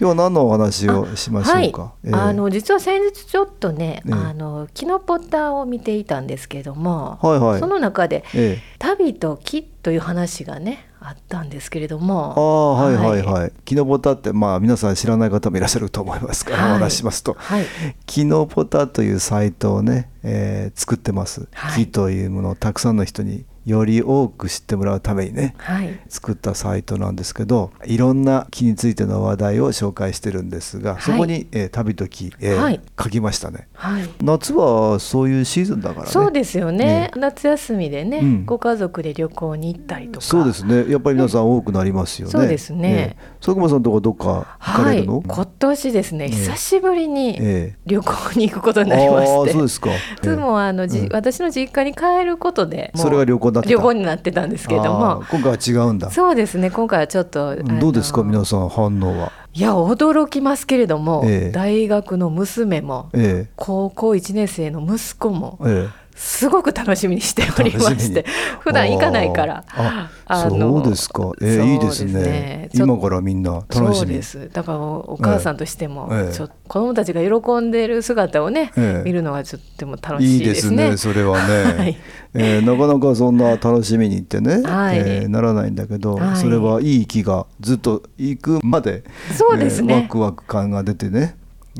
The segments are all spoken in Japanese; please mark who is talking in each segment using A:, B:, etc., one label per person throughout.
A: 今日は何のお話をしましょうか、
B: はい、
A: えー
B: あの実は先日ちょっとね、
A: ええ。
B: あのキノポタを見ていたんですけども、
A: はいはい。
B: その中で
A: ええ。
B: 旅と木という話がねあったんですけれども、
A: ああはいはい
B: は
A: はい。キノボタってまあ皆さん知らない方もいらっしゃると思いますから、
B: はい。
A: お話ししますと、
B: はい。
A: キノポタというサイトをね、えー作ってます、
B: はい。
A: 木というものをたくさんの人により多く知ってもらうためにね
B: はい、
A: 作ったサイトなんですけどいろんな木についての話題を紹介してるんですが、
B: はい。
A: そこに、えー旅と木、えー
B: はい。
A: 書きましたね。
B: はい。
A: 夏はそういうシーズンだからね。
B: そうですよね、夏休みでね、
A: うん。
B: ご家族で旅行に行ったりとか。
A: そうですね。やっぱり皆さん多くなりますよね、
B: そうですね。
A: えー佐久間さんとかどっか行か
B: はい、
A: れるの、
B: 今年ですね、
A: ええ。
B: 久しぶりに
A: ええ。
B: 旅行に行くことになりま
A: あ
B: して、
A: あそうですか。
B: いつもあの、じ
A: うん。
B: 私の実家に帰ることで
A: それが旅行になってた。
B: 旅行になってたんですけれど
A: あ
B: も
A: ー今回は違うんだ。
B: そうですね今回はちょっと
A: どうですか皆さん反応は？
B: いや驚きますけれども、
A: ええ。
B: 大学の娘も
A: え
B: 高校1年生の息子も
A: ええ
B: すごく楽しみにしておりまして普段行かないから。
A: あ
B: あの
A: そうですか。ええいいですね。今からみんな楽しみ。
B: です。だからおお母さんとしても、
A: ええ。
B: ちょ子供たちが喜んでいる姿をね、
A: ええ。
B: 見るのがとっても楽
A: い
B: し
A: いでね。
B: いですすね。
A: それはね。
B: はい。
A: えーなかなかそんな楽しみにってね、
B: はい。
A: えーならないんだけど、
B: はい。
A: それはいい気がずっと行くまで、
B: そうですね。
A: えーワクワク感が出てね、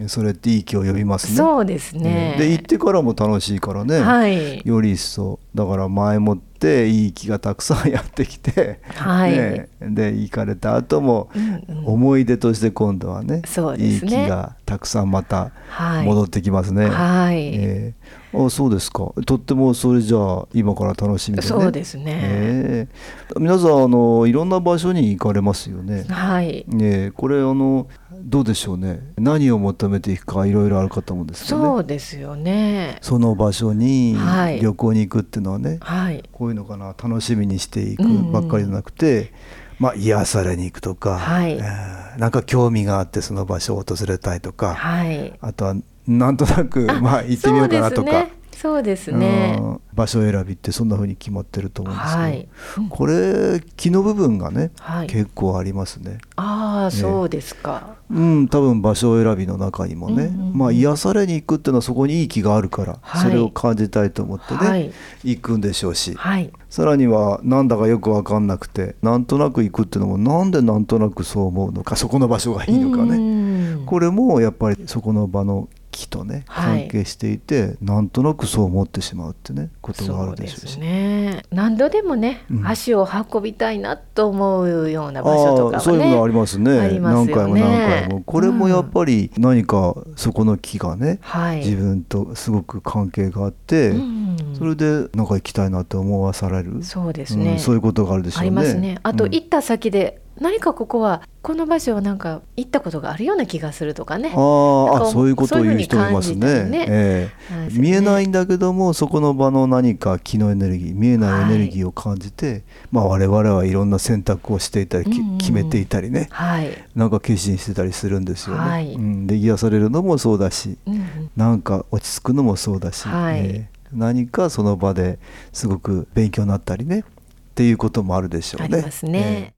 A: それっていい気を呼びますね。
B: そうですね。
A: で行ってからも楽しいからね。
B: はい。
A: より一層だから前もっていい気がたくさんやってきて、
B: はい
A: ねで行かれた後も
B: うんうん
A: 思い出として今度はね,、
B: そうですね
A: いい気がたくさんまた
B: はい
A: 戻ってきますね。
B: はい
A: えーあそうですかとってもそれじゃあ今から楽しみでね。
B: そうですね
A: えー皆さんあのいろんな場所に行かれますよね。
B: はい。
A: ねこれあのどうでしょうね何を求めていくかいろいろあるかと思うんですよね。
B: そうですよね。
A: その場所に
B: はい
A: 旅行に行くっていうのはね、
B: はい。
A: こういうのかな楽しみにしていく
B: うんうん
A: ばっかりじゃなくて、まあ、癒されに行くとか、
B: はい
A: えーなんか興味があってその場所を訪れたいとか、
B: はい。
A: あとはなんとなくまあ行ってみようかなとか。
B: そうですね。そうですね。
A: うん。場所選びってそんな風に決まってると思うんですけど、
B: はい。うん。
A: これ木の部分がね、
B: はい。
A: 結構ありますね。
B: ああ、そうですか。
A: うん、多分場所選びの中にもね、
B: うんうんうん。
A: まあ癒されに行くっていうのはそこにいい気があるから、
B: はい。
A: それを感じたいと思ってね、
B: はい。
A: 行くんでしょうし、
B: はい。
A: さらにはなんだかよく分かんなくてなんとなく行くっていうのもなんでなんとなくそう思うのかそこの場所がいいのかね。
B: ね
A: これもやっぱりそこの場の木とね
B: はい。
A: 関係していて、なんとなくそう思ってしまうってねことがあるでしょうし。
B: そうですね。何度でもね、
A: うん。
B: 足を運びたいなと思うような場所とかはね。
A: そういうのありますね。
B: ね。
A: 何回も何回も。これもやっぱり何かそこの木がね、
B: はい。
A: 自分とすごく関係があって、
B: うん
A: それでなんか行きたいなと思わされる。
B: そうですね。
A: うんそういうことがあるでしょうね。
B: ありますね。あと
A: うん。
B: 行った先で、何かここはこの場所はなんか行ったことがあるような気がするとかね。
A: ああそういうことを言う人もいますね。
B: ね。
A: ええ。見えないいんだけどもそこの場の何か気のエネルギー見えないエネルギーを感じて、まあ、我々はいろんな選択をしていたり、き
B: うんうん。
A: 決めていたりね。
B: はい。
A: なんか決心してたりするんですよね。
B: はい。
A: うん、で癒されるのもそうだし
B: うんうん。
A: なんか落ち着くのもそうだし、
B: はい。
A: ええ。何かその場ですごく勉強になったりね。っていうこともあるでしょうね。
B: ありますね。
A: ええ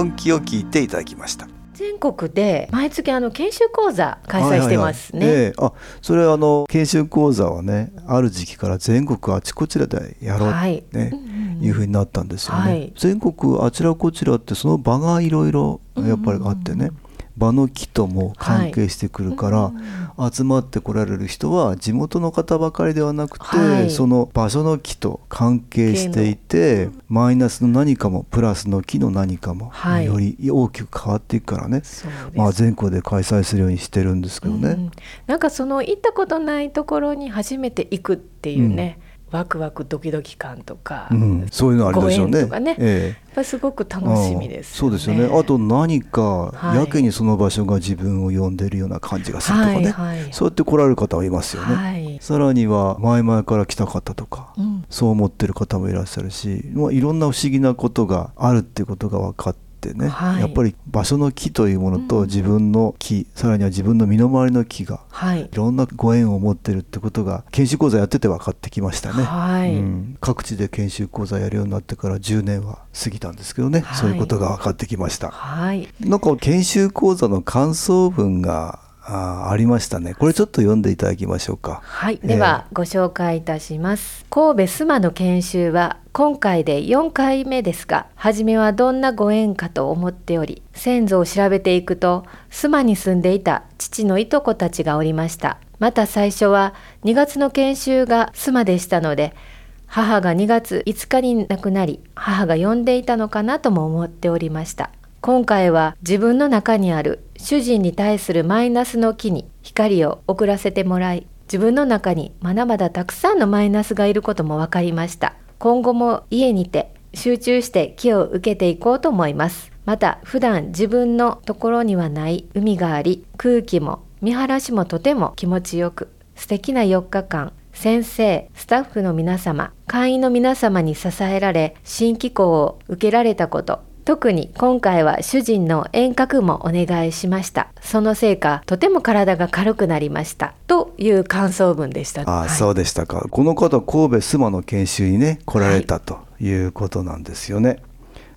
A: 音気を聞いていただきました。
B: 全国で毎月あの研修講座開催してますね。
A: はいはいはい。ええ。あそれあの研修講座はねある時期から全国あちこちらでやろう
B: はい。
A: ね、
B: うんうん
A: いうふうになったんですよね、
B: はい。
A: 全国あちらこちらってその場がいろいろやっぱりあってね、場の木とも関係してくるから、集まってこられる人は地元の方ばかりではなくて、
B: はい。
A: その場所の木と関係していて、マイナスの何かもプラスの木の何かも、
B: はい。
A: より大きく変わっていくからね、まあ、全国で開催するようにしてるんですけどね。
B: うんなんかその行ったことないところに初めて行くっていうね、ワクワクドキドキ感とか、
A: うん、そういうのあるでしょうね。
B: ね。
A: ええ。
B: やっぱりすごく楽しみです
A: そうですよね。あと何か
B: はい。
A: やけにその場所が自分を呼んでるような感じがするとかね、
B: はいはい。
A: そうやって来られる方はいますよね。
B: はい。
A: さらには前々から来た方とか、
B: うん。
A: そう思ってる方もいらっしゃるし、まあ、いろんな不思議なことがあるっていうことが分かってね、
B: はい。
A: やっぱり場所の木というもの
B: うん。
A: と自分の木、さらには自分の身の回りの木が
B: はい。
A: いろんなご縁を持ってるってことが研修講座やってて分かってきましたね。
B: はい。
A: うん、各地で研修講座やるようになってから10年は過ぎたんですけどね、
B: はい。
A: そういうことが分かってきました。
B: はい。
A: なんか研修講座の感想文があーありましたね。これちょっと読んでいただきましょうか。
B: はい、ではご紹介いたします。神戸須磨の研修は今回で4回目ですが、初めはどんなご縁かと思っており、先祖を調べていくと、須磨に住んでいた父のいとこたちがおりました。また最初は2月の研修が須磨でしたので、母が2月5日に亡くなり、母が呼んでいたのかなとも思っておりました。今回は自分の中にある主人に対するマイナスの木に光を送らせてもらい自分の中にまだまだたくさんのマイナスがいることも分かりました。今後も家にて集中して木を受けていこうと思います。また普段自分のところにはない海があり空気も見晴らしもとても気持ちよく素敵な4日間。先生スタッフの皆様会員の皆様に支えられ新機構を受けられたこと。特に今回は主人の遠隔もお願いしました。そのせいかとても体が軽くなりました。という感想文でした。
A: あー、
B: はい。
A: そうでしたか。この方神戸須磨の研修にね来られたということなんですよね。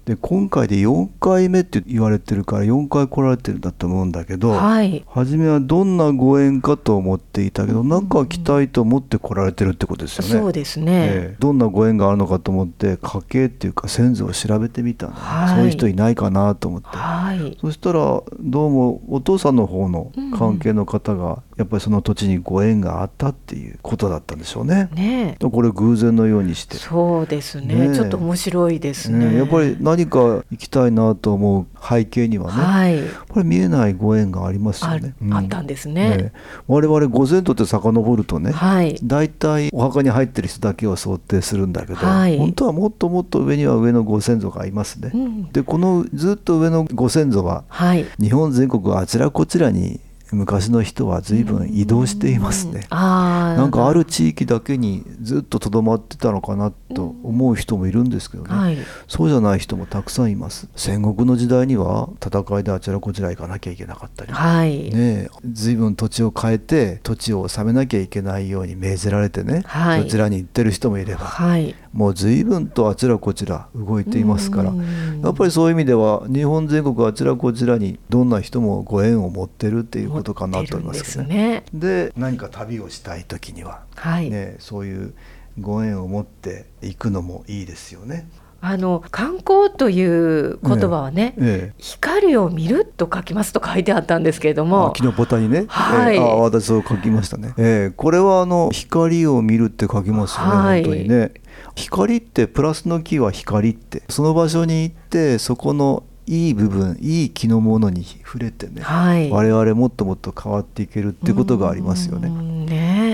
A: で今回で4回目って言われてるから4回来られてるんだと思うんだけど、
B: はい。
A: 初めはどんなご縁かと思っていたけど、なんか来たいと思って来られてるってことですよね。
B: そうですね、
A: ええ。どんなご縁があるのかと思って家系っていうか先祖を調べてみたの、
B: はい。
A: そういう人いないかなと思って、
B: はい。
A: そしたらどうもお父さんの方の関係の方がやっぱりその土地にご縁があったっていうことだったんでしょうね。
B: ね
A: これ偶然のようにして、
B: そうですね。
A: ねえ。
B: ちょっと面白いですね。
A: ねやっぱり何か行きたいなと思う背景にはね、
B: はい。
A: やっぱり見えないご縁があります
B: あ
A: よね。
B: あったんですね。
A: ええ我々ご先祖って遡るとね、
B: はい。
A: 大体お墓に入ってる人だけを想定するんだけど、
B: はい。
A: 本当はもっともっと上には上のご先祖がいますね。
B: うん。
A: でこのずっと上のご先祖は
B: はい。
A: 日本全国あちらこちらに昔の人は随分移動していますね。
B: あー。
A: なんかある地域だけにずっととどまってたのかなと思う人もいるんですけどね、
B: はい。
A: そうじゃない人もたくさんいます。戦国の時代には戦いであちらこちら行かなきゃいけなかったり、
B: はい、
A: ねえ。随分土地を変えて土地を治めなきゃいけないように命じられてね、
B: はい。
A: そちらに行ってる人もいれば。
B: はい
A: もう随分とあちらこちら動いていますから。
B: うん。
A: やっぱりそういう意味では日本全国あちらこちらにどんな人もご縁を持ってるっていうことかなと思いますけどね。
B: ですね。
A: で何か旅をしたい時には、
B: はい、
A: ね、そういうご縁を持っていくのもいいですよね。
B: あの観光という言葉はね、
A: ええ。
B: 光を見ると書きますと書いてあったんですけれど
A: あ
B: も
A: 昨日ボタンにね、
B: はい。
A: ええあ私そう書きましたね、ええ。これはあの光を見るって書きますよね、
B: はい。
A: 本当にね。光ってプラスの木は光ってその場所に行ってそこのいい部分いい木のものに触れてね、
B: はい。
A: 我々もっともっと変わっていけるってことがありますよね。
B: うん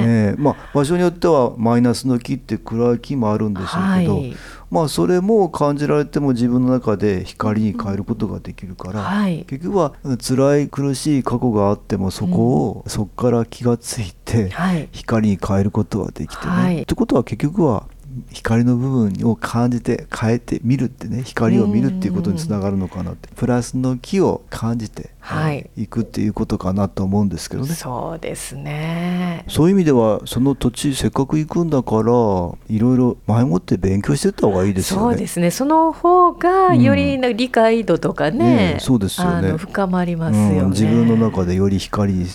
B: ね。
A: ええ。まあ、場所によってはマイナスの木って暗い木もあるんでしょうけど、
B: はい。
A: まあそれも感じられても自分の中で光に変えることができるから、
B: はい。
A: 結局はうん辛い苦しい過去があってもそこを、そこから気がついて
B: はい。
A: 光に変えることができてね。
B: はい。
A: ってことは結局は光の部分を感じて変えてみるってね光を見るっていうことにつながるのかなって。プラスの木を感じて
B: はい。
A: 行くっていうことかなと思うんですけどね。
B: そうですね。
A: そういう意味ではその土地せっかく行くんだからいろいろ前もって勉強してった方がいいですよね。
B: そうですね。その方がよりな理解度とかね,、
A: ねえそうですよね。
B: 深まりますよね、
A: うん。自分の中でより光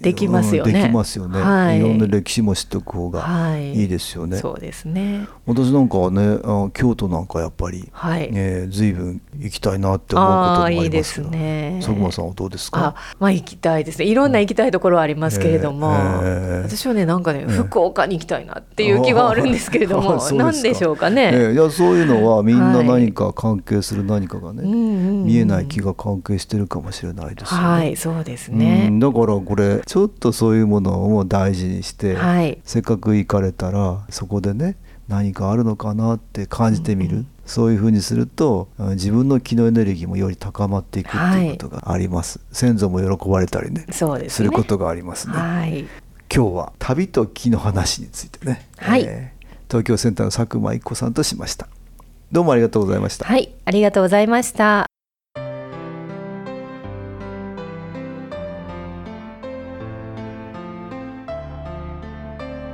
B: できますよね。
A: うんできますよね、
B: はい。
A: いろんな歴史も知っておく方が
B: はい。
A: いいですよね。
B: そうですね。
A: 私なんかはねあ京都なんかやっぱり、
B: はい、
A: えー、随分行きたいなって思うこともありますけど
B: すね。
A: 佐久間さんはどうですか？
B: あまあ行きたいですね。いろんな行きたいところはありますけれども、
A: ええ
B: 私はねなんかね、
A: え
B: 福岡に行きたいなっていう気があるんですけれども
A: あ そうですか。
B: なんでしょうかね、
A: ええいやそういうのはみんな
B: はい
A: 何か関係する何かがね、
B: うんうんうん
A: 見えない気が関係してるかもしれないですよね。
B: はいそうです
A: う
B: ね
A: ん、だからこれちょっとそういうものを大事にして、
B: はい。
A: せっかく行かれたらそこでね何かあるのかなって感じてみる、そういうふうにするとうん自分の気のエネルギーもより高まっていくっていうことがあります、先祖も喜ばれたりね
B: そうですね。
A: することがありますね。
B: はい。
A: 今日は旅と木の話についてね、
B: はい。
A: ー東京センターの佐久間一子さんとしました。どうもありがとうございました、
B: はい。ありがとうございました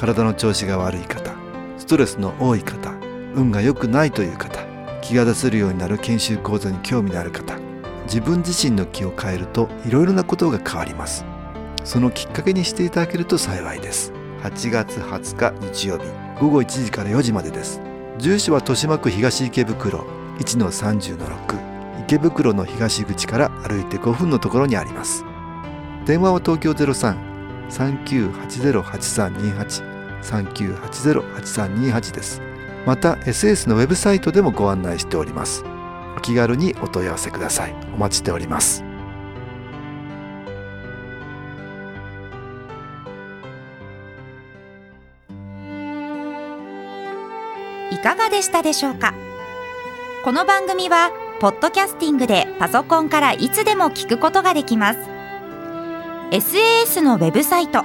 A: 体の調子が悪い方ストレスの多い方運が良くないという方気が出せるようになる研修講座に興味のある方自分自身の気を変えるといろいろなことが変わります。そのきっかけにしていただけると幸いです。8月20日日曜日午後1時から4時までです。住所は豊島区東池袋1-30-6池袋の東口から歩いて5分のところにあります。電話は東京03-3980-8328 3980-8328です。また SS のウェブサイトでもご案内しております。お気軽にお問い合わせください。お待ちしております。
C: いかがでしたでしょうか？この番組はポッドキャスティングでパソコンからいつでも聞くことができます。SAS のウェブサイト